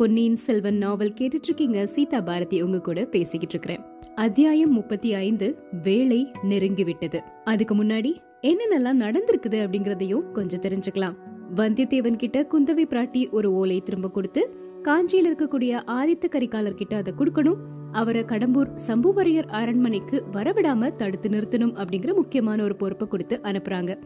பொன்னியின் செல்வன் நாவல் கேட்டுட்டு இருக்கீங்க சீதா பாரதி உங்க கூட பேசிக்கிட்டு இருக்கிறேன் அத்தியாயம் முப்பத்தி ஐந்து வேலை நெருங்கி விட்டது அதுக்கு முன்னாடி என்னென்னலாம் நடந்திருக்குது அப்படிங்கறதையும் கொஞ்சம் தெரிஞ்சுக்கலாம். வந்தியத்தேவன் கிட்ட குந்தவை பிராட்டி ஒரு ஓலை திரும்ப கொடுத்து காஞ்சியில இருக்கக்கூடிய ஆதித்த கரிகாலர் கிட்ட அதை கொடுக்கணும். அவரை கடம்பூர் சம்புவரையர் அரண்மனைக்கு வரவிடாம தடுத்து நிறுத்தணும் அப்படிங்கிற முக்கியமான ஒரு பொறுப்பை கொடுத்து அனுப்புறாங்க.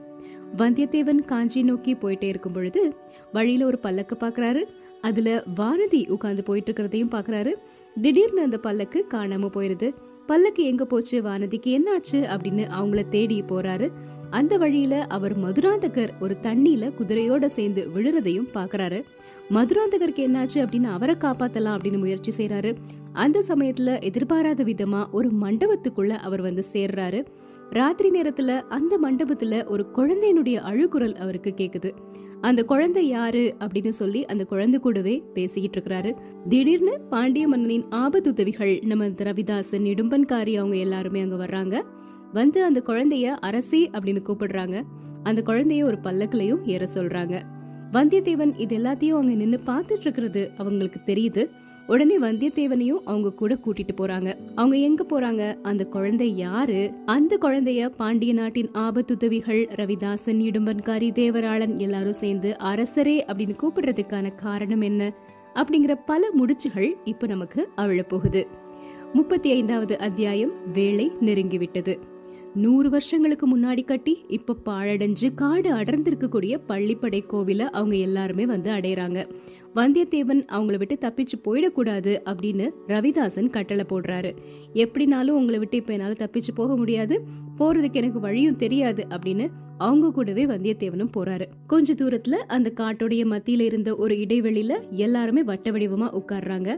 வந்தியத்தேவன் காஞ்சி நோக்கி போயிட்டே இருக்கும் பொழுது வழியில ஒரு பல்லக்கு பாக்குறாரு. அதுல வானதி உட்கார்ந்து போயிட்டு இருக்கிறதையும் பாக்குறாரு. திடீர்னு அந்த பல்லக்கு காணாம போயிருது. பல்லக்கு எங்க போச்சு? வானதிக்கு என்னாச்சு? அப்படின்னு அவங்கள தேடி போறாரு. அந்த வழியில அவர் மதுராந்தகர் ஒரு தண்ணியில குதிரையோட சேர்ந்து விழுறதையும் பாக்குறாரு. மதுராந்தகருக்கு என்னாச்சு அப்படின்னு அவரை காப்பாத்தலாம் அப்படின்னு முயற்சி செய்யறாரு அந்த சமயத்துல எதிர்பாராத விதமா ஒரு மண்டபத்துக்குள்ள அவர் வந்து சேர்றாரு. ராத்திரி நேரத்துல அந்த மண்டபத்துல ஒரு குழந்தையினுடைய அழுகுரல் அவருக்கு கேக்குது. அந்த குழந்தை யாரு அப்படின்னு சொல்லி அந்த குழந்தை கூடவே பேசிக்கிட்டு இருக்கிறாரு. திடீர்னு பாண்டிய மன்னனின் ஆபத்துதவிகள் நம்ம ரவிதாசன் இடும்பன்காரி அவங்க எல்லாருமே அங்க வர்றாங்க. வந்து அந்த குழந்தைய அரசி அப்படின்னு கூப்பிடுறாங்க. அந்த குழந்தைய ஒரு பல்லக்கிலையும் ஏற சொல்றாங்க. வந்தியத்தேவன் இது எல்லாத்தையும் அவங்க நின்று பார்த்துட்டு இருக்கிறது அவங்களுக்கு தெரியுது. உடனே வந்தியத்தேவனையும் அவங்க கூட கூட்டிட்டு போறாங்க. அவங்க எங்க போறாங்க? அந்த குழந்தை யாரு? அந்த குழந்தைய பாண்டிய நாட்டின் ஆபத்துதவிகள் ரவிதாசன் இடும்பன்காரி தேவராளன் எல்லாரும் சேர்ந்து அரசரே அப்படின்னு கூப்பிடுறதுக்கான காரணம் என்ன? அப்படிங்கிற பல முடிச்சுகள் இப்ப நமக்கு அவிழ போகுது முப்பத்தி ஐந்தாவது அத்தியாயம் வேலை நெருங்கிவிட்டது நூறு வருஷங்களுக்கு முன்னாடி கட்டி இப்ப பாழடைஞ்சு காடு அடர்ந்திருக்கக்கூடிய பள்ளிப்படை கோவில அவங்க எல்லாருமே வந்து அடையிறாங்க. வந்தியத்தேவன் அவங்கள விட்டு தப்பிச்சு போயிடக்கூடாது அப்படின்னு ரவிதாசன் கட்டளை போடுறாரு. எப்படினாலும் உங்களை விட்டு இப்ப என்னால தப்பிச்சு போக முடியாது. போறதுக்கு எனக்கு வழியும் தெரியாது அப்படின்னு அவங்க கூடவே வந்தியத்தேவனும் போறாரு. கொஞ்ச தூரத்துல அந்த காட்டுடைய மத்தியில இருந்த ஒரு இடைவெளியில எல்லாருமே வட்ட வடிவமா உட்கார்றாங்க.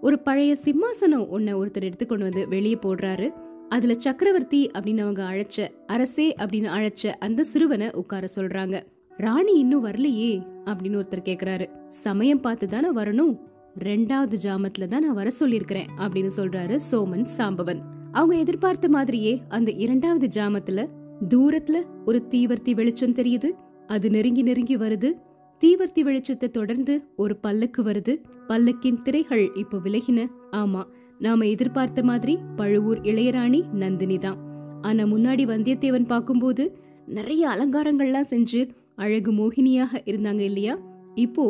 ஒரு பழைய சிம்மாசனம் ஒன்ன ஒருத்தர் எடுத்துக்கொண்டு வந்து வெளியே போடுறாரு. அதுல சக்கரவர்த்தி அப்படின்னு அவங்க அழைச்ச அரசே அப்படின்னு அழைச்ச அந்த சிறுவனை உட்கார சொல்றாங்க. ராணி இன்னும் வரலையே அப்படின்னு ஒருத்தர் கேக்குறாரு. சமயம் பார்த்து தானே வரணும்? ரெண்டாவது ஜாமத்துல தான் நான் வர சொல்லிருக்கிறேன் அப்படின்னு சொல்றாரு சோமன் சாம்பவன். அவங்க எதிர்பார்த்த மாதிரியே அந்த இரண்டாவது ஜாமத்துல தூரத்துல ஒரு தீவர்த்தி வெளிச்சம் தெரியுது. அது நெருங்கி நெருங்கி வருது. தீவர்த்தி வெளிச்சத்தை தொடர்ந்து ஒரு பல்லக்கு வருது. பல்லக்கின் திரைகள் இப்போ விலகின. ஆமா நாம எதிர்பார்த்த மாதிரி பழுவூர் இளையராணி நந்தினி தான். ஆனா முன்னாடி வந்தியத்தேவன் பார்க்கும்போது நிறைய அலங்காரங்கள்லாம் செஞ்சு அழகு மோகினியாக இருந்தாங்க இல்லையா? இப்போ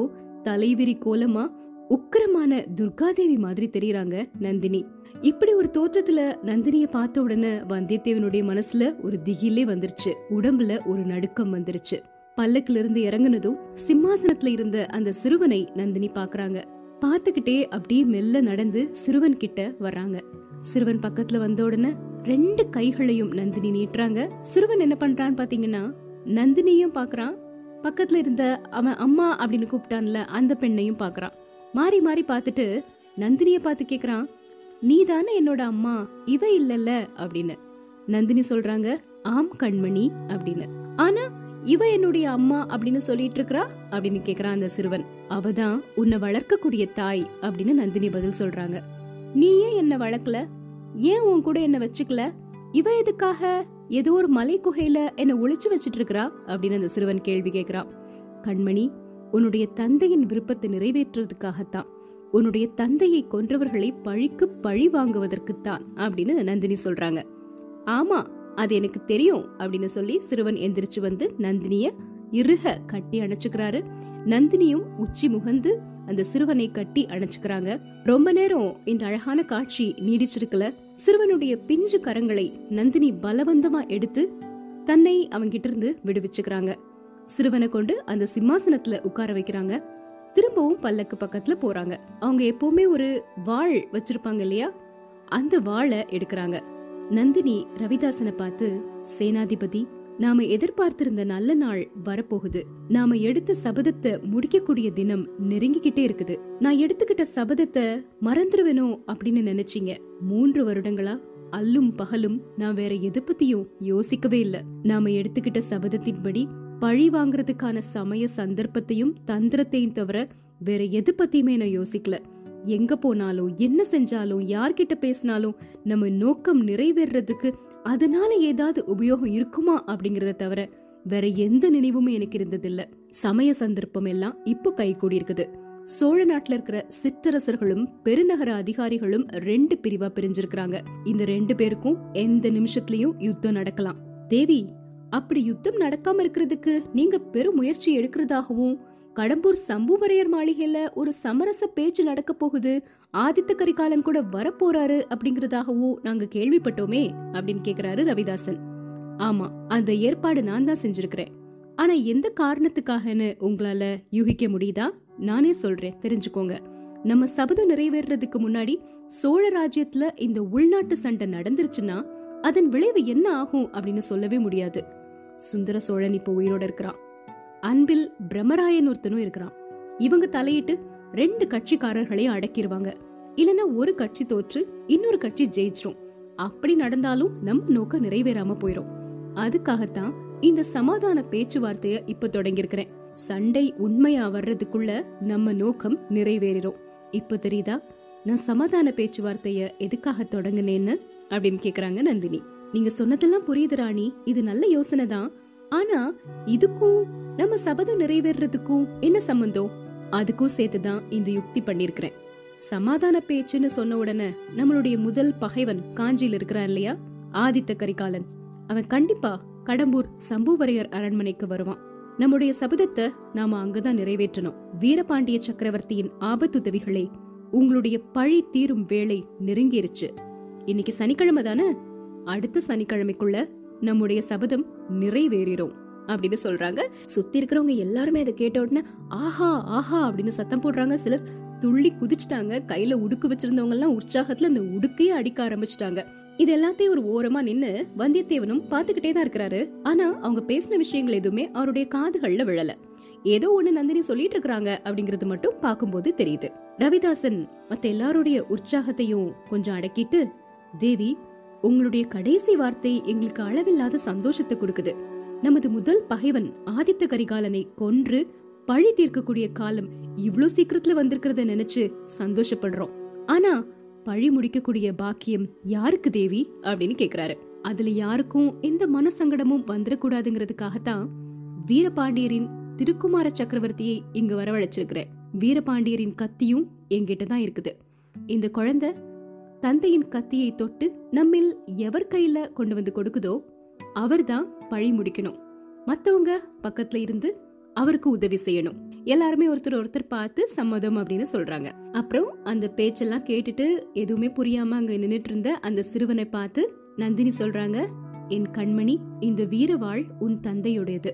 தலைவிரி கோலமா உக்கிரமான துர்காதேவி மாதிரி தெரியறாங்க நந்தினி. இப்படி ஒரு தோற்றத்துல நந்தினிய பார்த்த உடனே வந்தியத்தேவனுடைய மனசுல ஒரு திகிலே வந்துருச்சு. உடம்புல ஒரு நடுக்கம் வந்துருச்சு. பல்லக்கிலிருந்து இறங்குனதும் சிம்மாசனத்துல இருந்த அந்த சிறுவனை நந்தினி பாக்குறாங்க பார்த்துக்கிட்டே அப்படியே மெல்ல நடந்து சிறுவன் கிட்ட வர்றாங்க. சிறுவன் பக்கத்துல வந்த உடனே ரெண்டு கைகளையும் நந்தினி நீட்டுறாங்க. சிறுவன் என்ன பண்றான்னு பாத்தீங்கன்னா நந்தினியும் பாக்குறான். பக்கத்துல இருந்த அவன் அம்மா அப்படின்னு கூப்பிட்டான்ல அந்த பெண்ணையும் பாக்குறான். மாறி மாறி பார்த்துட்டு நந்தினிய பார்த்து கேக்குறான் நீ தானே என்னோட அம்மா இவ இல்லல்ல? அப்படின்னு. நந்தினி சொல்றாங்க ஆம் கண்மணி அப்படின்னு. ஆனா இவ என்னுடைய அம்மா அப்படின்னு சொல்லிட்டு இருக்கிறா? அப்படின்னு கேக்குறான் அந்த சிறுவன். அவதான் உன்னை வளர்க்கக்கூடிய தாய் அப்படின்னு நந்தினி பதில் சொல்றாங்க. நீ ஏன் என்ன வளர்க்கல? ஏன் உன் கூட என்ன வச்சுக்கல? இவ எதுக்காக? ஏதோ ஒரு மலை குகையில என்ன ஒளிச்சு வச்சிட்டு இருக்கிறா அப்படின்னு அந்த சிறுவன் கேள்வி கேட்கிறான். கண்மணி உன்னுடைய தந்தையின் விருப்பத்தை நிறைவேற்றுறதுக்காகத்தான். உன்னுடைய தந்தையை கொன்றவர்களை பழிக்கு பழி வாங்குவதற்குத்தான் அப்படின்னு நந்தினி சொல்றாங்க. ஆமா அது எனக்கு தெரியும் அப்படின்னு சொல்லி சிறுவன் எந்திரிச்சு வந்து நந்தினிய இருக கட்டி அணைச்சுக்கிறாரு. நந்தினியும் உச்சி முகந்து அந்த சிறுவனை கட்டி அணைச்சுக்கிறாங்க. ரொம்ப நேரம் இந்த அழகான காட்சி நீடிச்சிருக்கல. சிறுவனுடைய பிஞ்சு கரங்களை நந்தினி பலவந்தமா எடுத்து தன்னை அவங்கிட்ட இருந்து விடுவிச்சுக்கிறாங்க. சிறுவனை கொண்டு அந்த சிம்மாசனத்துல உட்கார வைக்கிறாங்க. திரும்பவும் பல்லக்கு பக்கத்துல போறாங்க. அவங்க எப்பவுமே ஒரு வாள் வச்சிருப்பாங்க இல்லையா? அந்த வாழை எடுக்கிறாங்க. நந்தினி ரவிதாசனை பார்த்து சேனாதிபதி நாம எதிர்பார்த்திருந்த நல்ல நாள் வரப்போகுது. நாம எடுத்த சபதத்தை முடிக்கக்கூடிய தினம் நெருங்கிக்கிட்டே இருக்குது. நான் எடுத்துக்கிட்ட சபதத்தை மறந்துருவேனோ அப்படின்னு நினைச்சீங்க. மூன்று வருடங்களா? அல்லும் பகலும் நான் வேற எதை பத்தியும் யோசிக்கவே இல்ல. நாம எடுத்துக்கிட்ட சபதத்தின்படி பழி வாங்குறதுக்கான சமய சந்தர்ப்பத்தையும் தந்திரத்தையும் தவிர வேற எது பத்தியுமே நான் யோசிக்கல. எங்க போனாலும் என்ன செஞ்சாலும் யார்கிட்ட பேசினாலும் நம்ம நோக்கம் நிறைவேறதுக்கு அதனால ஏதாவது உபயோகம் இருக்குமா அப்படிங்கறத தவிர வேற எந்த நினைவுமே எனக்கு இருந்ததில்ல. சமய சந்தர்ப்பம் எல்லாம் இப்போ கை கூடி இருக்குது சோழ நாட்டுல இருக்கிற சிற்றரசர்களும் பெருநகர அதிகாரிகளும் ரெண்டு பிரிவா பிரிஞ்சிருக்கிறாங்க. இந்த ரெண்டு பேருக்கும் எந்த நிமிஷத்துலயும் யுத்தம் நடக்கலாம். தேவி அப்படி யுத்தம் நடக்காம இருக்கிறதுக்கு நீங்க பெரும் முயற்சி எடுக்கிறதாகவும் கடம்பூர் சம்புவரையர் மாளிகையில ஒரு சமரச பேச்சு நடக்க போகுது. ஆதித்த கரிகாலன் கூட வரப்போறாரு அப்படிங்கறதாகவோ நாங்க கேள்விப்பட்டோமே அப்படின்னு கேக்குறாரு ரவிதாசன். ஆமா அந்த ஏற்பாடு நான் தான் செஞ்சிருக்கிறேன். ஆனா எந்த காரணத்துக்காகன்னு உங்களால யூகிக்க முடியுதா? நானே சொல்றேன் தெரிஞ்சுக்கோங்க. நம்ம சபதம் நிறைவேறதுக்கு முன்னாடி சோழ ராஜ்யத்துல இந்த உள்நாட்டு சண்டை நடந்துருச்சுன்னா அதன் விளைவு என்ன ஆகும் அப்படின்னு சொல்லவே முடியாது. சுந்தர சோழன் இப்போ உயிரோட இருக்கிறான். அன்பில் பிரம்மராயன் ஒருத்தனும் இருக்கிறான். இவங்க தலையிட்டு ரெண்டு கட்சிக்காரர்களையும் அடக்கிடுவாங்க இல்லனா ஒரு கட்சி தோற்று இன்னொரு கட்சி ஜெயிச்சிரும். அப்படி நடந்தாலும் நம்ம நோக்கம் நிறைவேறாம போயிரும். அதுக்காகத்தான் இந்த சமாதான பேச்சுவார்த்தைய இப்ப தொடங்கியிருக்கிறேன். சண்டை உண்மையா வர்றதுக்குள்ள நம்ம நோக்கம் நிறைவேறிடும் இப்ப தெரியுதா? நான் சமாதான பேச்சுவார்த்தைய எதுக்காக தொடங்குனேன்னு அப்படின்னு கேக்குறாங்க நந்தினி. நீங்க சொன்னதெல்லாம் புரியுது ராணி. இது நல்ல யோசனை தான் ஆனா இதுக்கும் நம்ம சபதம் நிறைவேறதுக்கும் என்ன சம்பந்தம்? அதுக்கும் சேர்த்துதான் இந்த யுக்தி பண்ணிருக்கிறேன் சமாதான பேச்சுன்னு சொன்ன உடனே நம்மளுடைய முதல் பகைவன் காஞ்சியில் இருக்கிறான் இல்லையா? ஆதித்த கரிகாலன். அவன் கண்டிப்பா கடம்பூர் சம்புவரையர் அரண்மனைக்கு வருவான். நம்முடைய சபதத்தை நாம அங்கதான் நிறைவேற்றணும். வீரபாண்டிய சக்கரவர்த்தியின் ஆபத்துதவிகளே உங்களுடைய பழி தீரும் வேலை நெருங்கிருச்சு. இன்னைக்கு சனிக்கிழமை தானே? அடுத்த சனிக்கிழமைக்குள்ள நம்முடைய சபதம் நிறைவேறிடும் அப்படின்னு சொல்றாங்க. சுத்தி இருக்கிறவங்க எல்லாருமே அதை கேட்ட உடனே ஆஹா ஆஹா அப்படின்னு சத்தம் போடுறாங்க. சிலர் துள்ளி குதிச்சிட்டாங்க. கையில உடுக்கு வச்சிருந்தவங்க எல்லாம் உற்சாகத்துல அந்த உடுக்கையே அடிக்க ஆரம்பிச்சிட்டாங்க. இது எல்லாத்தையும் ஒரு ஓரமா நின்னு வந்தியத்தேவனும் பாத்துக்கிட்டே தான் இருக்கிறாரு. ஆனா அவங்க பேசின விஷயங்கள் எதுவுமே அவருடைய காதுகள்ல விழல. ஏதோ ஒண்ணு நந்தினி சொல்லிட்டு இருக்காங்க அப்படிங்கறது மட்டும் பார்க்கும்போது தெரியுது. ரவிதாசன் மத்த எல்லாருடைய உற்சாகத்தையும் கொஞ்சம் அடக்கிட்டு தேவி உங்களுடைய கடைசி வார்த்தை எங்களுக்கு அளவில்லாத சந்தோஷத்தை கொடுக்குது. நமது முதல் பகைவன் ஆதித்த கரிகாலனை கொன்று பழி தீர்க்கக்கூடிய காலம் இவ்ளோ சீக்கிரத்துல வந்திருக்கிறத நினைச்சு சந்தோஷப்படுறோம். ஆனா பழி முடிக்கக்கூடிய பாக்கியம் யாருக்கு தேவி? அப்படின்னு கேக்குறாரு. அதுல யாருக்கும் எந்த மனசங்கடமும் வந்துடக்கூடாதுங்கிறதுக்காகத்தான் வீரபாண்டியரின் திருக்குமார சக்கரவர்த்தியை இங்க வரவழைச்சிருக்கிறேன். வீரபாண்டியரின் கத்தியும் என்கிட்ட தான் இருக்குது. இந்த குழந்தை தந்தையின் கத்தியை தொட்டு நம்மில் எவர் கையில கொண்டு வந்து கொடுக்குதோ அவர்தான் பழி முடிக்கணும். மத்தவங்க பக்கத்துல இருந்து அவருக்கு உதவி செய்யணும். எல்லாருமே ஒருத்தர் ஒருத்தர் பார்த்து சம்மதம் அப்படின்னு சொல்றாங்க. அப்புறம் அந்த பேச்செல்லாம் கேட்டுட்டு எதுவுமே புரியாம அங்க நின்னுட்டு இருந்த அந்த சிறுவனை பார்த்து நந்தினி சொல்றாங்க என் கண்மணி இந்த வீரவாள் உன் தந்தையுடையது.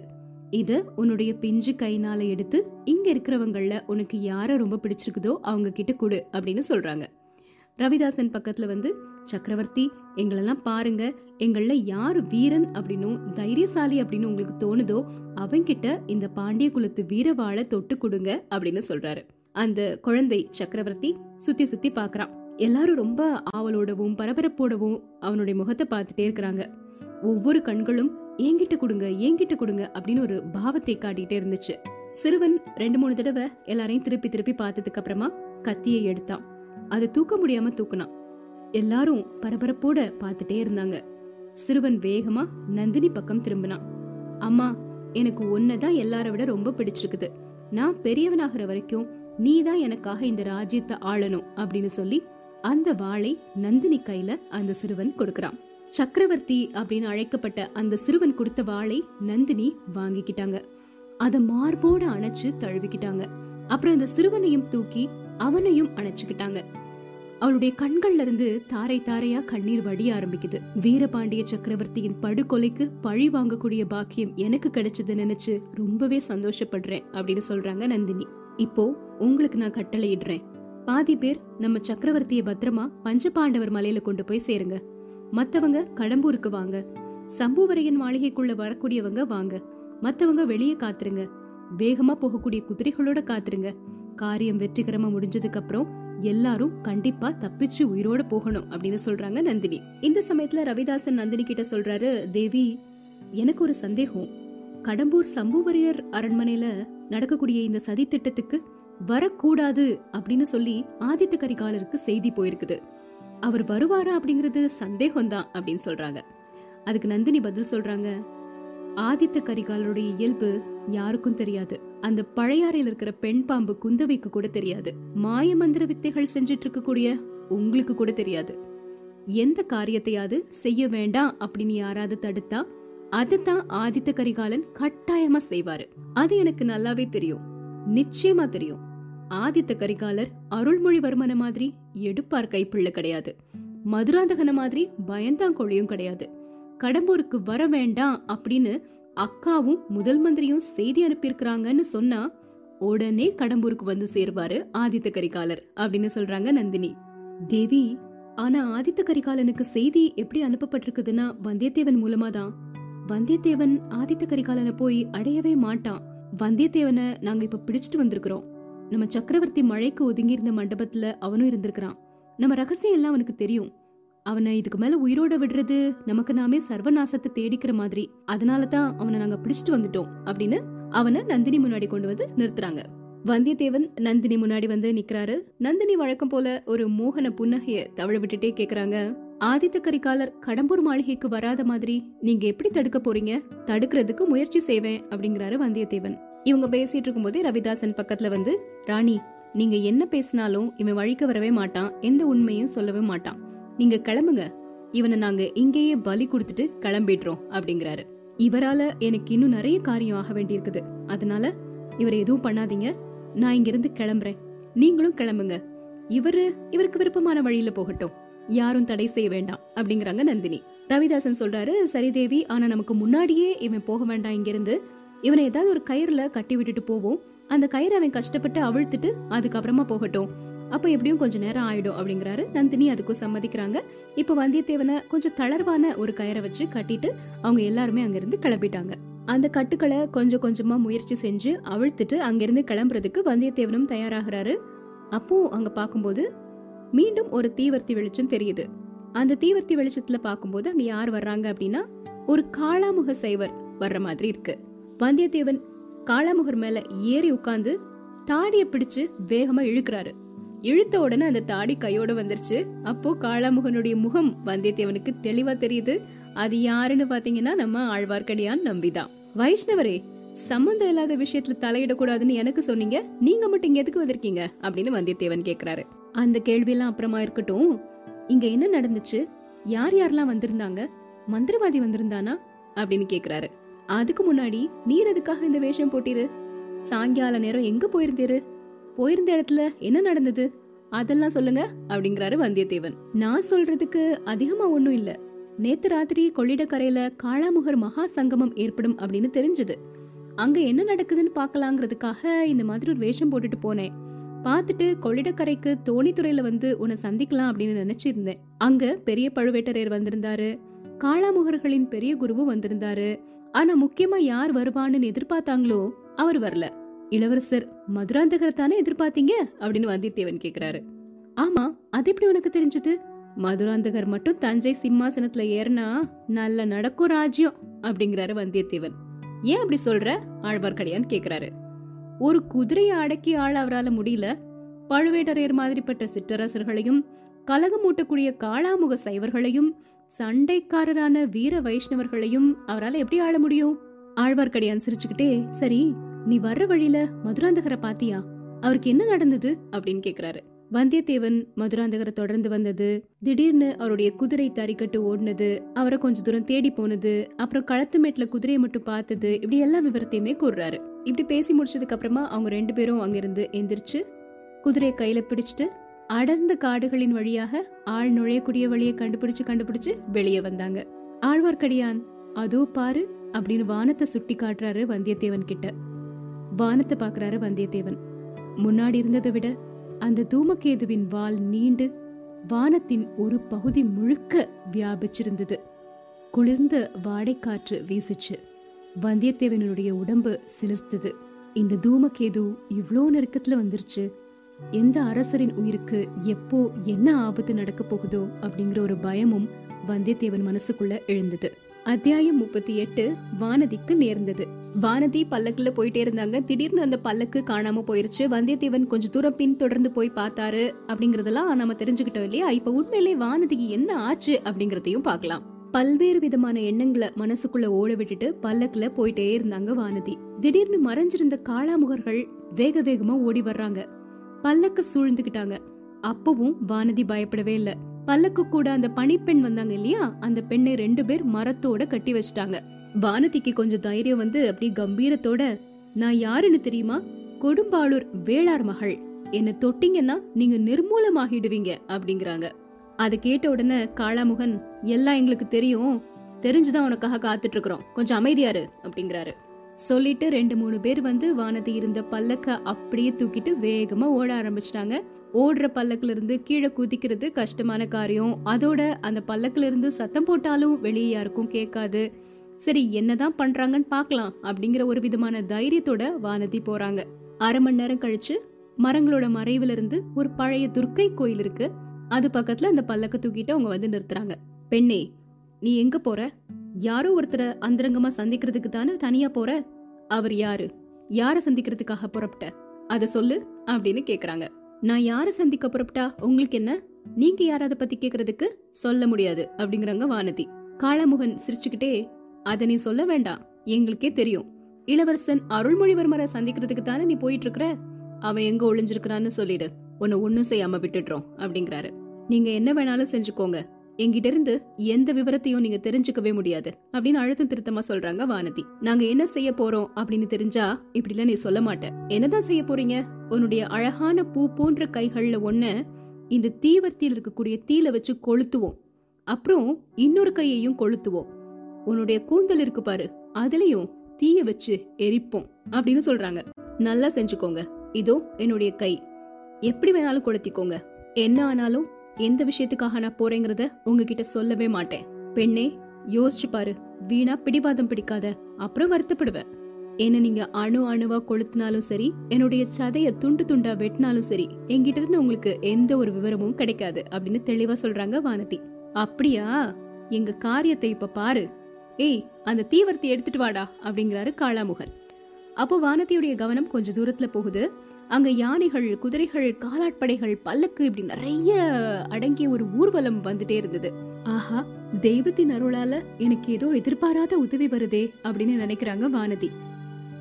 இத உன்னுடைய பிஞ்சு கைனால எடுத்து இங்க இருக்கிறவங்கள உனக்கு யார ரொம்ப பிடிச்சிருக்குதோ அவங்க கிட்ட கொடு அப்படின்னு சொல்றாங்க. ரவிதாசன் பக்கத்துல வந்து சக்கரவர்த்தி எங்களெல்லாம் பாருங்க. எங்கள யார் வீரன் அப்படின்னும் தைரியசாலி அப்படின்னு உங்களுக்கு தோணுதோ அவங்கிட்ட இந்த பாண்டிய குலத்து வீரவாளை தொட்டு கொடுங்க அப்படின்னு சொல்றாரு. அந்த குழந்தை சக்கரவர்த்தி சுத்தி சுத்தி பாக்குறான். எல்லாரும் ரொம்ப ஆவலோடவும் பரபரப்போடவும் அவனுடைய முகத்தை பார்த்துட்டே இருக்கிறாங்க. ஒவ்வொரு கண்களும் என்கிட்ட கொடுங்க என்கிட்ட கொடுங்க அப்படின்னு ஒரு பாவத்தை காட்டிட்டே இருந்துச்சு. சிறுவன் ரெண்டு மூணு தடவை எல்லாரையும் திருப்பி திருப்பி பார்த்ததுக்கு அப்புறமா கத்தியை எடுத்தான். அதை தூக்க முடியாம தூக்குனான். எல்லாரும் பரபரப்போட பார்த்துட்டே இருந்தாங்க. சிறுவன் வேகமா நந்தினி பக்கம் திரும்பினான். அம்மா எனக்கு ஒன்னதான் எல்லார விட ரொம்ப பிடிச்சிருக்குது. நான் பெரியவனாகிற வரைக்கும் நீ தான் எனக்காக இந்த ராஜ்யத்தை ஆளணும் அப்படின்னு சொல்லி அந்த வாளை நந்தினி கையில அந்த சிறுவன் கொடுக்கறான். சக்கரவர்த்தி அப்படின்னு அழைக்கப்பட்ட அந்த சிறுவன் கொடுத்த வாளை நந்தினி வாங்கிக்கிட்டாங்க. அத மார்போட அணைச்சு தழுவிக்கிட்டாங்க. அப்புறம் இந்த சிறுவனையும் தூக்கி அவனையும் அணைச்சுக்கிட்டாங்க. அவளுடைய கண்கள்ல இருந்து தாரை தாரையா கண்ணீர் வடிய ஆரம்பிக்குது. வீரபாண்டிய சக்கரவர்த்தியின் படுகொலைக்கு பழி வாங்கக்கூடிய பாக்கியம் எனக்கு கிடைச்சது நினைச்சு ரொம்பவே சந்தோஷப்படுறேன் அப்படின்னு சொல்றாங்க நந்தினி. இப்போ உங்களுக்கு நான் கட்டளையிடுறேன். பாதி பேர் நம்ம சக்கரவர்த்திய பத்திரமா பஞ்சபாண்டவர் மலையில கொண்டு போய் சேருங்க. மத்தவங்க கடம்பூருக்கு வாங்க. சம்புவரையன் மாளிகைக்குள்ள வரக்கூடியவங்க வாங்க. மத்தவங்க வெளியே காத்துருங்க. வேகமா போகக்கூடிய குதிரைகளோட காத்துருங்க. காரியம் வெற்றிகரமா முடிஞ்சதுக்கு அப்புறம் எல்லாரும் கண்டிப்பா தப்பிச்சு உயிரோட போகணும் அப்படின்னு சொல்றாங்க நந்தினி. இந்த சமயத்துல ரவிதாசன் நந்தினி கிட்ட சொல்றாரு தேவி எனக்கு ஒரு சந்தேகம். கடம்பூர் சம்புவரையர் அரண்மனையில நடக்கக்கூடிய இந்த சதி திட்டத்துக்கு வரக்கூடாது அப்படின்னு சொல்லி ஆதித்த கரிகாலருக்கு செய்தி போயிருக்குது. அவர் வருவாரா அப்படிங்கிறது சந்தேகம்தான் அப்படின்னு சொல்றாங்க. அதுக்கு நந்தினி பதில் சொல்றாங்க ஆதித்த கரிகாலருடைய இயல்பு யாருக்கும் தெரியாது. அந்த பழையாறையில் இருக்கிற பெண் பாம்பு குந்தவைக்கு கூட தெரியாது. மாய மந்திர வித்தைகள் செஞ்சிட்டு இருக்கக்கூடிய உங்களுக்கு கூட தெரியாது. எந்த காரியத்தையாவது செய்ய வேண்டாம் அப்படின்னு யாராவது தடுத்தா அதுதான் ஆதித்த கரிகாலன் கட்டாயமா செய்வாரு. அது எனக்கு நல்லாவே தெரியும். நிச்சயமா தெரியும். ஆதித்த கரிகாலர் அருள்மொழிவர்மன மாதிரி எடுப்பார் கைப்பிள்ளை கிடையாது. மதுராந்தகன மாதிரி பயந்தாங்கொழியும் கிடையாது. கடம்பூருக்கு வர வேண்டாம் அப்படின்னு அக்காவும் முதல் மந்திரியும் செய்தி அனுப்பியிருக்கிறாங்கன்னு சொன்னா உடனே கடம்பூருக்கு வந்து சேருவாரு ஆதித்த கரிகாலர் அப்படின்னு சொல்றாங்க நந்தினி. தேவி ஆனா ஆதித்த கரிகாலனுக்கு செய்தி எப்படி அனுப்பப்பட்டிருக்குதுன்னா வந்தியத்தேவன் மூலமா தான் வந்தியத்தேவன் ஆதித்த கரிகாலனை போய் அடையவே மாட்டான். வந்தியத்தேவனை நாங்க இப்ப பிடிச்சிட்டு வந்திருக்கிறோம். நம்ம சக்கரவர்த்தி மழைக்கு ஒதுங்கி இருந்த மண்டபத்துல அவனும் இருந்திருக்கிறான். நம்ம ரகசியம் எல்லாம் அவனுக்கு தெரியும். அவனை இதுக்கு மேல உயிரோட விடுறது நமக்கு நாமே சர்வநாசத்தை தேடிக்கிற மாதிரி. அதனால தான் அவனை நாங்க பிடிச்சிட்டு வந்துட்டோம் அப்படின்னு அவனை நந்தினி முன்னாடி கொண்டு வந்து நிறுத்துறாங்க. வந்தியத்தேவன் நந்தினி முன்னாடி வந்து நிக்கிறாரு. நந்தினி வழக்கம் போல ஒரு மோகன புன்னகைய தவழ விட்டுட்டே கேக்குறாங்க. ஆதித்த கரிகாலர் கடம்பூர் மாளிகைக்கு வராத மாதிரி நீங்க எப்படி தடுக்க போறீங்க? தடுக்கிறதுக்கு முயற்சி செய்வேன் அப்படிங்கிறாரு வந்தியத்தேவன். இவங்க பேசிட்டு இருக்கும்போதே ரவிதாசன் பக்கத்துல வந்து ராணி நீங்க என்ன பேசினாலும் இவன் வழிக்கு வரவே மாட்டான். எந்த உண்மையும் சொல்லவே மாட்டான். நீங்க கிளம்புங்க. இவனை நாங்க இங்கேயே பலி கொடுத்துட்டு கிளம்பிடுறோம் அப்படிங்கிறாரு. இவரால எனக்கு இன்னும் நிறைய காரியம் ஆக வேண்டியிருக்குது. அதனால இவர் எதுவும் பண்ணாதீங்க. நான் இங்கிருந்து கிளம்புறேன். நீங்களும் கிளம்புங்க. இவரு இவருக்கு விருப்பமான வழியில போகட்டும். யாரும் தடை செய்ய வேண்டாம் அப்படிங்கிறாங்க நந்தினி. ரவிதாசன் சொல்றாரு சரி தேவி ஆனா நமக்கு முன்னாடியே இவன் போக வேண்டாம் இங்கிருந்து. இவனை ஏதாவது ஒரு கயிறுல கட்டி விட்டுட்டு போவோம். அந்த கயிறை அவன் கஷ்டப்பட்டு அவிழ்த்துட்டு அதுக்கப்புறமா போகட்டும். அப்ப எப்படியும் கொஞ்ச நேரம் ஆயிடும் அப்படிங்கிறாரு. நந்தினி அதுக்கும் சம்மதிக்கிறாங்க. இப்ப வந்தியத்தேவனை கொஞ்சம் தளர்வான ஒரு கயரை வச்சு கட்டிட்டு அவங்க எல்லாருமே அங்கிருந்து கிளம்பிட்டாங்க. அந்த கட்டுக்களை கொஞ்சம் கொஞ்சமா முயற்சி செஞ்சு அவிழ்த்துட்டு அங்கிருந்து கிளம்புறதுக்கு வந்தியத்தேவனும் தயாராகிறாரு. அப்போ அங்க பாக்கும்போது மீண்டும் ஒரு தீவர்த்தி வெளிச்சம் தெரியுது. அந்த தீவர்த்தி வெளிச்சத்துல பாக்கும்போது அங்க யார் வர்றாங்க அப்படின்னா ஒரு காளாமுக சைவர் வர்ற மாதிரி இருக்கு. வந்தியத்தேவன் காளாமுகர் மேல ஏறி உட்கார்ந்து தாடிய பிடிச்சு வேகமா இழுக்கிறாரு. இழுத்த உடனே அந்த தாடி கையோட வந்துருச்சு. அப்போ காளாமுகனுடைய முகம் வந்தியத்தேவனுக்கு தெளிவா தெரியுது. அது யாருன்னு பாத்தீங்கன்னா நம்ம ஆழ்வார்க்கடியான் நம்பிதான். வைஷ்ணவரே சம்மந்தம் இல்லாத விஷயத்துல தலையிடக்கூடாதுன்னு எனக்கு சொன்னீங்க. நீங்க மட்டும் இங்க எதுக்கு வந்திருக்கீங்க? அப்படின்னு வந்தியத்தேவன் கேக்குறாரு. அந்த கேள்வியெல்லாம் அப்புறமா இருக்கட்டும். இங்க என்ன நடந்துச்சு? யார் யாரெல்லாம் வந்திருந்தாங்க? மந்திரவாதி வந்திருந்தானா? அப்படின்னு கேக்குறாரு. அதுக்கு முன்னாடி நீர் எதுக்காக இந்த வேஷம் போட்டிரு? சாயங்கால நேரம் எங்க போயிருந்தீரு? போயிருந்த இடத்துல என்ன நடந்தது? அதெல்லாம் சொல்லுங்க அப்படிங்கிறாரு வந்தியத்தேவன். நான் சொல்றதுக்கு அதிகமா ஒன்னும் இல்ல. நேத்து ராத்திரி கொள்ளிடக்கரையில காளாமுகர் மகா சங்கமம் ஏற்படும் அப்படின்னு தெரிஞ்சது. அங்க என்ன நடக்குதுன்னு பாக்கலாங்கிறதுக்காக இந்த மாதிரி ஒரு வேஷம் போட்டுட்டு போனேன். பார்த்துட்டு கொள்ளிடக்கரைக்கு தோணித்துறையில வந்து உன்னை சந்திக்கலாம் அப்படின்னு நினைச்சிருந்தேன். அங்க பெரிய பழுவேட்டரையர் வந்திருந்தாரு. காளாமுகர்களின் பெரிய குருவும் வந்திருந்தாரு. ஆனா முக்கியமா யார் வருவான்னு எதிர்பார்த்தாங்களோ அவர் வரல. இளவரசர் மதுராந்தகர் தானே எதிர்பார்த்தீங்க? அப்படின்னு வந்தியத்தேவன் கேக்குறாரு. ஆமா அது எப்படி உனக்கு தெரிஞ்சது? மதுராந்தகர் மட்டும் தஞ்சை சிம்மாசனத்துல ஏறினா நல்ல நடக்கும் ராஜ்யம் அப்படிங்கிறாரு வந்தியத்தேவன். ஏன் அப்படி சொல்ற? ஆழ்வார்க்கடியான் கேக்குறாரு. ஒரு குதிரையை அடக்கி ஆள அவரால முடியல. பழுவேட்டரையர் மாதிரிப்பட்ட சிற்றரசர்களையும் கலகம் மூட்டக்கூடிய காளாமுக சைவர்களையும் சண்டைக்காரரான வீர வைஷ்ணவர்களையும் அவரால் எப்படி ஆள முடியும்? ஆழ்வார்க்கடியான் சிரிச்சுக்கிட்டே சரி நீ வர்ற வழியில மதுராந்தகரை பாத்தியா? அவருக்கு என்ன நடந்தது? அப்படின்னு கேக்குறாரு. வந்தியத்தேவன் மதுராந்தகரை தொடர்ந்து வந்தது. திடீர்னு அவருடைய குதிரை தறிக்கட்டு ஓடினது. அவரை கொஞ்ச தூரம் தேடி போனது. அப்புறம் களத்து மேட்ல குதிரையை மட்டும் பார்த்தது. இப்படி எல்லா விவரத்தையுமே கூறுறாரு. இப்படி பேசி முடிச்சதுக்கு அப்புறமா அவங்க ரெண்டு பேரும் அங்கிருந்து எந்திரிச்சு குதிரையை கையில பிடிச்சிட்டு அடர்ந்த காடுகளின் வழியாக ஆள் நுழையக்கூடிய வழியை கண்டுபிடிச்சு கண்டுபிடிச்சு வெளியே வந்தாங்க. ஆழ்வார்க்கடியான் அதோ பாரு அப்படின்னு வானத்தை சுட்டி காட்டுறாரு வந்தியத்தேவன் கிட்ட. வானத்தை பார்க்குறாரு வந்தியத்தேவன். முன்னாடி இருந்ததை விட அந்த தூமகேதுவின் வால் நீண்டு வானத்தின் ஒரு பகுதி முழுக்க வியாபிச்சிருந்தது. குளிர்ந்த வாடைக்காற்று வீசுச்சு. வந்தியத்தேவனுடைய உடம்பு சிலிர்த்தது. இந்த தூமகேது இவ்ளோ நெருக்கத்துல வந்துருச்சு. எந்த அரசரின் உயிருக்கு எப்போ என்ன ஆபத்து நடக்க போகுதோ அப்படிங்கிற ஒரு பயமும் வந்தியத்தேவன் மனசுக்குள்ள எழுந்தது. அத்தியாயம் முப்பத்தி எட்டு வானதிக்கு நேர்ந்தது. வானதி பல்லக்குல போயிட்டே இருந்தாங்க. திடீர்னு அந்த பல்லக்கு காணாம போயிருச்சு. வந்தியத்தேவன் கொஞ்சம் தூரம் பின் தொடர்ந்து போய் பார்த்தாரு அப்படிங்கறதெல்லாம் நம்ம தெரிஞ்சுக்கிட்டோம் இல்லையா? இப்ப உண்மையிலே வானதிக்கு என்ன ஆச்சு அப்படிங்கறதையும் பார்க்கலாம். பல்வேறு விதமான எண்ணங்களை மனசுக்குள்ள ஓட விட்டுட்டு பல்லக்குல போயிட்டே இருந்தாங்க வானதி. திடீர்னு மறைஞ்சிருந்த காளாமுகர்கள் வேக வேகமா ஓடி வர்றாங்க. பல்லக்க சூழ்ந்துகிட்டாங்க. அப்பவும் வானதி பயப்படவே இல்ல. பல்லக்கு கூட அந்த பணிப்பெண் வந்தாங்க இல்லையா? அந்த பெண்ணை ரெண்டு பேர் மரத்தோட கட்டி வச்சிட்டாங்க. வானதிக்கு கொஞ்சம் தைரியம் வந்து அப்படி கம்பீரத்தோட நான் யாருன்னு தெரியுமா? கொடும்பாளூர் வேளார் மகள். என்ன தொட்டிங்கன்னா நீங்க நிர்மூலமாகிடுவீங்க அப்படிங்கிறாங்க. அதை கேட்ட உடனே காளாமுகன் எல்லாம் எங்களுக்கு தெரியும். தெரிஞ்சுதான் உனக்காக காத்துட்டு இருக்கிறோம் கொஞ்சம் அமைதியாரு அப்படிங்கிறாரு. சொல்லிட்டு ரெண்டு மூணு பேர் வந்து வானதி இருந்த பல்லக்க அப்படியே தூக்கிட்டு வேகமா ஓட ஆரம்பிச்சிட்டாங்க. ஓடுற பல்லக்குல இருந்து கீழே குதிக்கிறது கஷ்டமான காரியம். அதோட அந்த பல்லக்குல இருந்து சத்தம் போட்டாலும் வெளியே யாருக்கும் கேட்காது. சரி என்னதான் பண்றாங்கன்னு பார்க்கலாம் அப்படிங்கிற ஒரு விதமான தைரியத்தோட வானதி போறாங்க. அரை மணி நேரம் கழிச்சு மரங்களோட மறைவுல இருந்து ஒரு பழைய துர்க்கை கோயில் இருக்கு. அது பக்கத்துல அந்த பல்லக்க தூக்கிட்டு அவங்க வந்து நிறுத்துறாங்க. பெண்ணே நீ எங்க போற? யாரோ ஒருத்தரை அந்தரங்கமா சந்திக்கிறதுக்கு தானே தனியா போற? அவர் யாரு? யார சந்திக்கிறதுக்காக புறப்பட்ட? அத சொல்லு அப்படின்னு கேக்குறாங்க. நான் யார சந்திக்க புறப்பட்டா? உங்களுக்கு என்ன? நீங்க யார அத பத்தி கேக்குறதுக்கு? சொல்ல முடியாது அப்படிங்கறாங்க வானதி. காளமுகன் சிரிச்சுக்கிட்டே அத நீ சொல்ல வேண்டாம். எங்களுக்கே தெரியும். இளவரசன் அருள்மொழிவர்மரை சந்திக்கிறதுக்கு தானே நீ போயிட்டு இருக்கிற அவன் எங்க ஒளிஞ்சிருக்கிறான்னு சொல்லிடு. உன்னை ஒன்னும் செய்யாம விட்டுடுறோம் அப்படிங்கிறாரு. நீங்க என்ன வேணாலும் செஞ்சுக்கோங்க. என்கிட்ட இருந்து எந்த விவரத்தையும் நீங்க தெரிஞ்சுக்கவே முடியாது அப்படின்னு அழுத்தம் திருத்தமா சொல்றாங்க வானதி. நாங்க என்ன செய்ய போறோம் அப்படின்னு தெரிஞ்சா இப்படிலாம் நீ சொல்ல மாட்ட. என்னதான் செய்ய போறீங்க? உன்னுடைய அழகான பூ போன்ற கைகள்ல ஒன்ன இந்த தீவர்த்தியில் இருக்கக்கூடிய தீல வச்சு கொளுத்துவோம். அப்புறம் இன்னொரு கையையும் கொளுத்துவோம். உன்னுடைய கூந்தல் இருக்கு பாரு அதுலயும் தீய வச்சு எரிப்போம் அப்படின்னு சொல்றாங்க. நல்லா செஞ்சுக்கோங்க. இதோ என்னுடைய கை. எப்படி வேணாலும் கொளுத்திக்கோங்க. என்ன ஆனாலும் எந்த விஷயத்துக்காக நான் போறேங்கிறத உங்ககிட்ட சொல்லவே மாட்டேன். பெண்ணே யோசிச்சு பாரு. வீணா பிடிவாதம் பிடிக்காத. அப்புறம் வருத்தப்படுவ. என்ன நீங்க அணு அணுவா கொளுத்தினாலும் சரி என்னுடைய சதைய துண்டு துண்டா வெட்டினாலும் சரி என்கிட்ட இருந்து உங்களுக்கு எந்த ஒரு விவரமும் கிடைக்காது அப்படின்னு தெளிவா சொல்றாங்க வானதி. அப்படியா? எங்க காரியத்தை இப்ப பாரு. ஏய் அந்த தீவர்த்தி எடுத்துட்டு வாடா அப்படிங்கிறாரு காளாமுகன். அப்போ வானதியுடைய கவனம் கொஞ்ச தூரத்துல போகுது. அங்க யானைகள் குதிரைகள் காலாட்படைகள் பல்லக்கு இப்படி நிறைய அடங்கிய ஒரு ஊர்வலம் வந்துட்டே இருந்தது. ஆஹா தெய்வத்தின் அருளால எனக்கு ஏதோ எதிர்பாராத உதவி வருதே அப்படின்னு நினைக்கிறாங்க வானதி.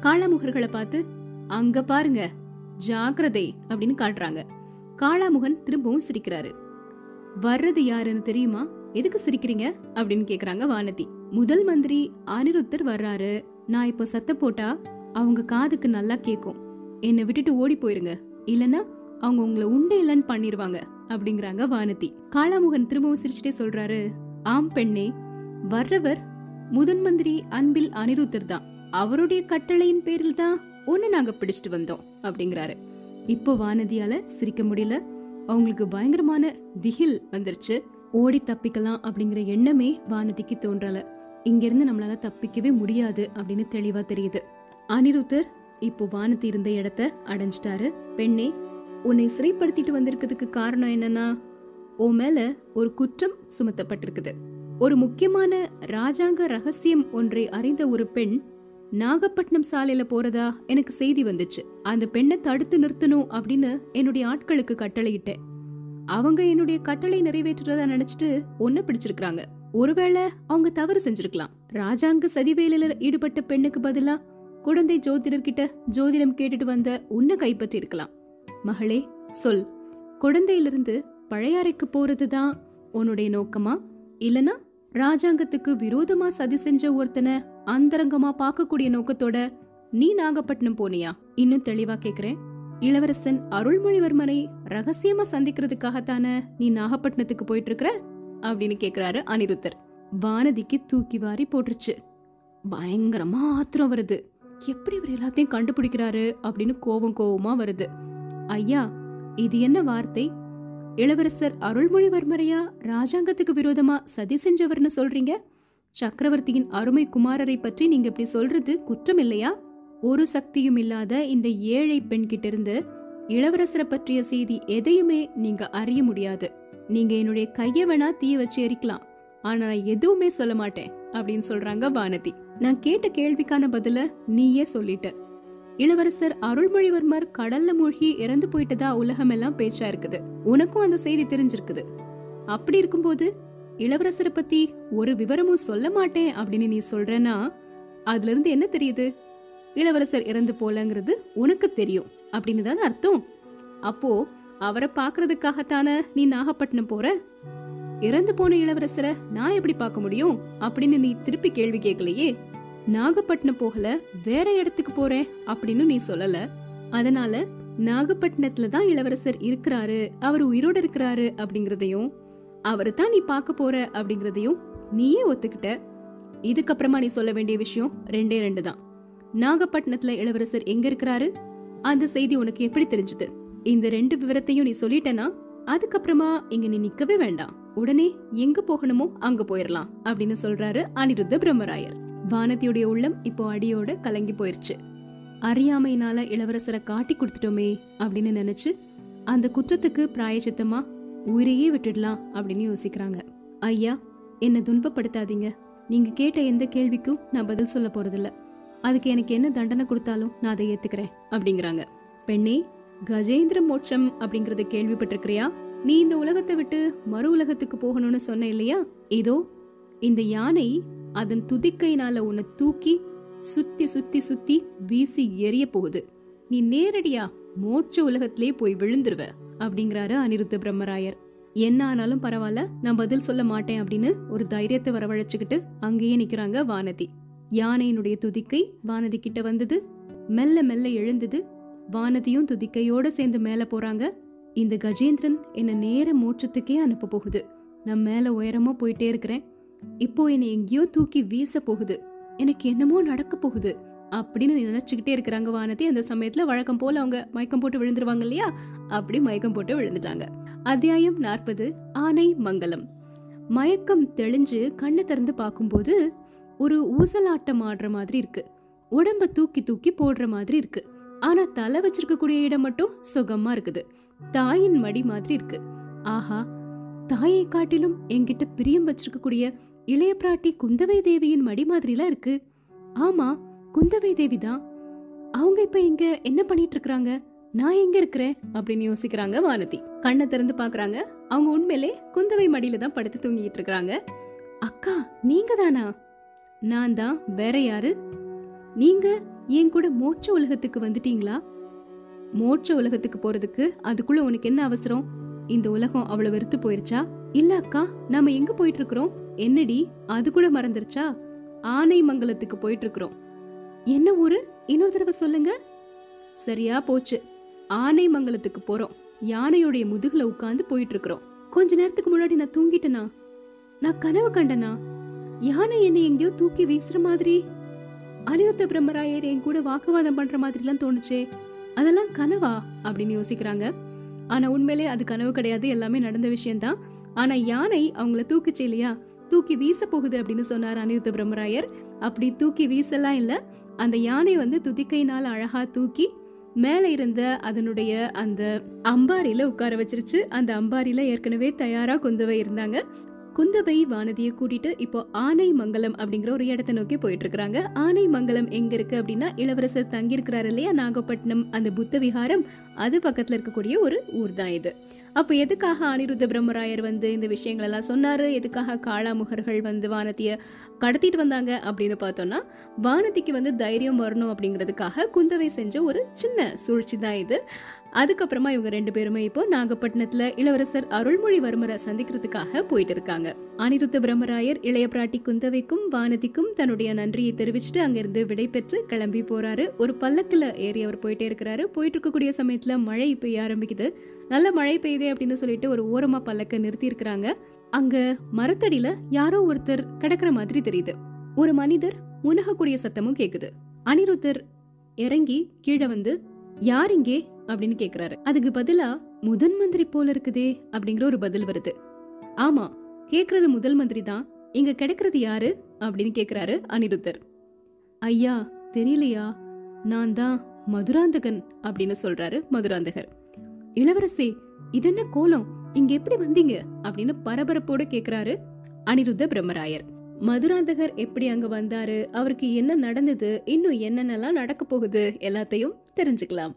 காளாமுகர்களை பார்த்து அங்க பாருங்க ஜாக்கிரதை அப்படின்னு காட்டுறாங்க. காளாமுகன் திரும்பவும் சிரிக்கிறாரு. வர்றது யாருன்னு தெரியுமா? எதுக்கு சிரிக்கிறீங்க? அப்படின்னு கேக்குறாங்க வானதி. முதல் மந்திரி அனிருத்தர் வர்றாரு. நான் இப்போ சத்த போட்டா அவங்க காதுக்கு நல்லா கேக்கும். என்னை விட்டுட்டு ஓடி போயிருங்க. இல்லனா அவங்க உங்களை உண்டே இல்லைன்னு பண்ணிருவாங்க அப்படிங்கிறாங்க வானதி. காளாமுகன் திரும்பவும் சிரிச்சுட்டே சொல்றாரு ஆம் பெண்ணே வர்றவர் முதன் மந்திரி அன்பில் அனிருத்தர் தான். அவருடைய கட்டளையின் பேரில் தான் ஒன்னு நாங்க பிடிச்சிட்டு வந்தோம் அப்படிங்கிறாரு. இப்போ வானதியால சிரிக்க முடியல. அவங்களுக்கு பயங்கரமான திகில் வந்துருச்சு. ஓடி தப்பிக்கலாம் அப்படிங்கிற எண்ணமே வானதிக்கு தோன்றல. இங்கிருந்து நம்மளால தப்பிக்கவே முடியாது அப்படின்னு தெளிவா தெரியுது. அனிருத்தர் இப்போ வானத்து இருந்த இடத்த அடைஞ்சிட்டாரு. பெண்ணே உன்னை சிறைப்படுத்திட்டு வந்திருக்கிறதுக்கு காரணம் என்னன்னா உன் மேல ஒரு குற்றம் சுமத்தப்பட்டிருக்குது. ஒரு முக்கியமான ராஜாங்க ரகசியம் ஒன்றை அறிந்த ஒரு பெண் நாகப்பட்டினம் சாலையில போறதா எனக்கு செய்தி வந்துச்சு. அந்த பெண்ணை தடுத்து நிறுத்தணும் அப்படின்னு என்னுடைய ஆட்களுக்கு கட்டளையிட்டேன். அவங்க என்னுடைய கட்டளை நிறைவேற்றுறதா நினைச்சிட்டு ஒன்ன பிடிச்சிருக்கிறாங்க. ஒருவேளை அவங்க தவறு செஞ்சிருக்கலாம். ராஜாங்க சதிவேலையில ஈடுபட்ட பெண்ணுக்கு பதிலா குழந்தை ஜோதிடர்கிட்ட ஜோதிடம் கேட்டுட்டு வந்த உன்னை கைப்பற்றி இருக்கலாம் மகளே சொல். குழந்தையிலிருந்து பழையாறைக்கு போறதுதான் உன்னுடைய நோக்கமா? இல்லனா ராஜாங்கத்துக்கு விரோதமா சதி செஞ்ச ஒருத்தனை அந்தரங்கமா பார்க்கக்கூடிய நோக்கத்தோட நீ நாகப்பட்டினம் போனியா? இன்னும் தெளிவா கேக்குறேன். இளவரசன் அருள்மொழிவர்மனை ரகசியமா சந்திக்கிறதுக்காகத்தானே நீ நாகப்பட்டினத்துக்கு போயிட்டு இருக்கிற அப்படின்னு கேக்குறாரு அனிருத்தர். வானதிக்கு தூக்கி வாரி போட்டுருச்சு. பயங்கரமா ஆத்திரம் வருது. எப்படி இவர் எல்லாத்தையும் கண்டுபிடிக்கிறாரு அப்படின்னு கோவம் கோவமா வருது. ஐயா இது என்ன வார்த்தை? இளவரசர் அருள்மொழிவர்மரையா ராஜாங்கத்துக்கு விரோதமா சதி செஞ்சவர்னு சொல்றீங்க? சக்கரவர்த்தியின் அருமை குமாரரை பற்றி நீங்க இப்படி சொல்றது குற்றம் இல்லையா? ஒரு சக்தியும் இல்லாத இந்த ஏழை பெண் கிட்ட இருந்து இளவரசரை பற்றிய செய்தி எதையுமே நீங்க அறிய முடியாது. நீங்க என்னுடைய கைய வேணா தீய வச்சு எரிக்கலாம். ஆனா நான் எதுவுமே சொல்ல மாட்டேன் அப்படின்னு சொல்றாங்க வானதி. நான் கேட்ட கேள்விக்கான பதில நீயே சொல்லிட்ட. இளவரசர் அருள்மொழிவர்மர் கடல்ல மூழ்கி இறந்து போயிட்டதா உலகம் எல்லாம் பேச்சா இருக்குது. உனக்கும் அந்த செய்தி தெரிஞ்சிருக்குது. அப்படி இருக்கும்போது இளவரசரை பத்தி ஒரு விவரமும் சொல்ல மாட்டேன் அப்படின்னு நீ சொல்றனா அதுல இருந்து என்ன தெரியுது? இளவரசர் இறந்து போலங்கிறது உனக்கு தெரியும் அப்படின்னு தானே அர்த்தம். அப்போ அவரை பாக்குறதுக்காகத்தானே நீ நாகப்பட்டினம் போற? இறந்து போன இளவரசரை நான் எப்படி பார்க்க முடியும்? அப்படின்னு நீ திருப்பி கேள்வி கேட்கலையே. நாகப்பட்டினம் போகல வேற இடத்துக்கு போறேன் அப்படின்னு நீ சொல்லல. அதனால நாகப்பட்டினத்துல தான் இளவரசர் இருக்கிறாரு அவர் உயிரோட இருக்கிறாரு அப்படிங்கறதையும் அவரை தான் நீ பார்க்க போற அப்படிங்கறதையும் நீயே ஒத்துக்கிட்ட. இதுக்கப்புறமா நீ சொல்ல வேண்டிய விஷயம் ரெண்டே ரெண்டு தான் நாகப்பட்டினத்துல இளவரசர் எங்க இருக்கிறாரு? அந்த செய்தி உனக்கு எப்படி தெரிஞ்சது? இந்த ரெண்டு விவரத்தையும் நீ சொல்லிட்டனா அதுக்கப்புறமா இங்க நீ நிக்கவே வேண்டாம். உடனே எங்க போகணுமோ அங்க போயிடலாம் அப்படின்னு சொல்றாரு அனிருத்த பிரம்மராயர். வானதியுடைய உள்ளம் இப்போ அடியோட கலங்கி போயிருச்சு. அறியாமையினால இளவரசரை காட்டி கொடுத்துட்டோமே அப்படின்னு நினைச்சு அந்த குற்றத்துக்கு பிராயச்சித்தமா உயிரையே விட்டுடலாம் அப்படின்னு யோசிக்கிறாங்க. ஐயா என்னை துன்பப்படுத்தாதீங்க. நீங்க கேட்ட எந்த கேள்விக்கும் நான் பதில் சொல்ல போறதில்ல. அதுக்கு எனக்கு என்ன தண்டனை கொடுத்தாலும் நான் அதை ஏத்துக்கிறேன் அப்படிங்கிறாங்க. பெண்ணே கஜேந்திர மோட்சம் அப்படிங்கறத கேள்விப்பட்டிருக்கிறியா? நீ இந்த உலகத்தை விட்டு மறு உலகத்துக்கு போகணும்னு சொன்ன இல்லையா? இதோ இந்த யானை அதன் துதிக்கையினால உன்னை தூக்கி சுத்தி சுத்தி சுத்தி வீசி எரிய போகுது. நீ நேரடியா மோட்ச உலகத்திலே போய் விழுந்துருவ அப்படிங்கிறாரு அனிருத்த பிரம்மராயர். என்ன ஆனாலும் பரவாயில்ல நான் பதில் சொல்ல மாட்டேன் அப்படின்னு ஒரு தைரியத்தை வரவழைச்சுக்கிட்டு அங்கேயே நிக்கிறாங்க வானதி. யானையினுடைய துதிக்கை வானதி கிட்ட வந்தது. மெல்ல மெல்ல எழுந்தது. வானதியும் துதிக்கையோட சேர்ந்து மேல போறாங்க. இந்த கஜேந்திரன் என்ன நேர மோட்சத்துக்கே அனுப்ப போகுது. நான் மேல உயரமா போயிட்டே இருக்கிறேன். இப்போ என்னை எங்கேயோ தூக்கி வீச போகுது. எனக்கு என்னமோ நடக்க போகுது. அப்படின்னு நினைச்சுக்கிட்டே இருக்கிறாங்க வானதி அந்த சமயத்துல வழக்கம் போல அவங்க மயக்கம் போட்டு விழுந்துருவாங்க இல்லையா? அப்படி மயக்கம் போட்டு விழுந்துட்டாங்க. அத்தியாயம் நாற்பது ஆனை மங்கலம். மயக்கம் தெளிஞ்சு கண்ணை திறந்து பார்க்கும்போது ஒரு ஊசலாட்டம் ஆடுற மாதிரி இருக்கு. உடம்ப தூக்கி தூக்கி போடுற மாதிரி இருக்கு. ஆனா தலை வச்சிருக்கக்கூடிய இடம் மட்டும் சுகமா இருக்குது. தாயின் மடி மாதிரி இருக்கு. ஆஹா தாயை காட்டிலும் என்கிட்ட பிரியம் வச்சிருக்கக்கூடிய இளைய பிராட்டி குந்தவை தேவியின் மடி மாதிரிலாம் இருக்கு. ஆமா குந்தவை தேவி தான். அவங்க இப்ப இங்க என்ன பண்ணிட்டு இருக்காங்க நான் எங்க இருக்கிறேன்? அப்படின்னு யோசிக்கிறாங்க வானதி. கண்ணை திறந்து பாக்குறாங்க. அவங்க உண்மையிலே குந்தவை மடியில தான் படுத்து தூங்கிட்டு இருக்கிறாங்க. அக்கா நீங்க தானா நான் தான் வேற யாரு? நீங்க என் கூட மோட்ச உலகத்துக்கு வந்துட்டீங்களா? மோட்ச உலகத்துக்கு போறதுக்கு அதுக்குள்ள உனக்கு என்ன அவசரம்? இந்த உலகம் அவ்வளவு வெறுத்து போயிருச்சா? இல்ல அக்கா நாம எங்க போயிட்டு இருக்கிறோம் என்னடி அது கூட மறந்துருச்சா? ஆனைமங்கலத்துக்கு போயிட்டு இருக்கிறோம் என்ன ஊரு? இன்னொரு தடவை சொல்லுங்க. சரியா போச்சு. ஆனை மங்கலத்துக்கு போறோம். யானையுடைய முதுகுல உட்கார்ந்து போயிட்டு இருக்கிறோம் கொஞ்ச நேரத்துக்கு முன்னாடி நான் தூங்கிட்டேனா? நான் கனவு கண்டனா? யானை என்னை எங்கேயோ தூக்கி வீசுற மாதிரி? அனிருத்த பிரம்மராயர் என் கூட வாக்குவாதம் பண்ற மாதிரி எல்லாம் தோணுச்சே. அதெல்லாம் கனவா? அப்படின்னு யோசிக்கிறாங்க. ஆனா உண்மையிலே அது கனவு கிடையாது. எல்லாமே நடந்த விஷயம்தான். ஆனா யானை அவங்கள தூக்குச்சு இல்லையா? தூக்கி வீச போகுது அப்படின்னு சொன்னார் அனிருத்த பிரம்மராயர். அப்படி தூக்கி வீசலாம் இல்ல. அந்த யானை வந்து துதிக்கையினால அழகா தூக்கி மேல இருந்த அதனுடைய அந்த அம்பாரியில உட்கார வச்சிருச்சு. அந்த அம்பாரியில ஏற்கனவே தயாரா குந்தவை இருந்தாங்க. குந்தவை வானதியை கூட்டிட்டு இப்போ ஆனை மங்கலம் அப்படிங்கிற ஒரு இடத்தை நோக்கி போயிட்டு இருக்காங்க ஆனை மங்கலம் எங்க இருக்கு அப்படின்னா இளவரசர் தங்கி இருக்கிறாரு இல்லையா நாகப்பட்டினம் அந்த புத்த விஹாரம் அது பக்கத்துல இருக்கக்கூடிய ஒரு ஊர் தான் இது. அப்போ எதுக்காக அனிருத்த பிரம்மராயர் வந்து இந்த விஷயங்கள் எல்லாம் சொன்னாரு? எதுக்காக காளாமுகர்கள் வந்து வானதிய கடத்திட்டு வந்தாங்க அப்படின்னு பார்த்தோம்னா வானதிக்கு வந்து தைரியம் வரணும் அப்படிங்கிறதுக்காக குந்தவை செஞ்ச ஒரு சின்ன சூழ்ச்சி தான் இது. அதுக்கப்புறமா இவங்க ரெண்டு பேருமே இப்போ நாகப்பட்டினத்துல இளவரசர் அருள்மொழிவர்மரை சந்திக்கிறதுக்காக போயிட்டு இருக்காங்க அனிருத்த பிரம்மராயர் இளைய பிராட்டி குந்தவைக்கும் வானதிக்கும் தன்னுடைய நன்றியை தெரிவிச்சுட்டு அங்கிருந்து விடை பெற்று கிளம்பி போறாரு. ஒரு பல்லக்குல ஏறி அவர் போயிட்டே இருக்கிறாரு. போயிட்டு இருக்கக்கூடிய சமயத்துல மழை பெய்ய ஆரம்பிக்குது. நல்ல மழை பெய்யுதே அப்படின்னு சொல்லிட்டு ஒரு ஓரமா பல்லக்க நிறுத்தி இருக்கிறாங்க அங்க மரத்தடியில யாரோ ஒருத்தர் கிடக்குற மாதிரி தெரியுது. ஒரு மனிதர் உணகக்கூடிய சத்தமும் கேக்குது. அனிருத்தர் இறங்கி கீழே வந்து யார் இங்கே? அப்படின்னு கேக்குறாரு. அதுக்கு பதிலா முதன் மந்திரி போல இருக்குதே அப்படிங்கிற ஒரு பதில் வருது. ஆமா கேக்குறது முதல் மந்திரி தான். இங்க கிடைக்கிறது யாரு? அப்படின்னு கேக்குறாரு அனிருத்தர். ஐயா தெரியலையா? நான் தான் மதுராந்தகன் அப்படின்னு சொல்றாரு மதுராந்தகர். இளவரசே இது என்ன கோலம்? இங்க எப்படி வந்தீங்க? அப்படின்னு பரபரப்போட கேக்குறாரு அனிருத்த பிரம்மராயர். மதுராந்தகர் எப்படி அங்க வந்தாரு? அவருக்கு என்ன நடந்தது? இன்னும் என்னென்னலாம் நடக்க போகுது? எல்லாத்தையும் தெரிஞ்சுக்கலாம்.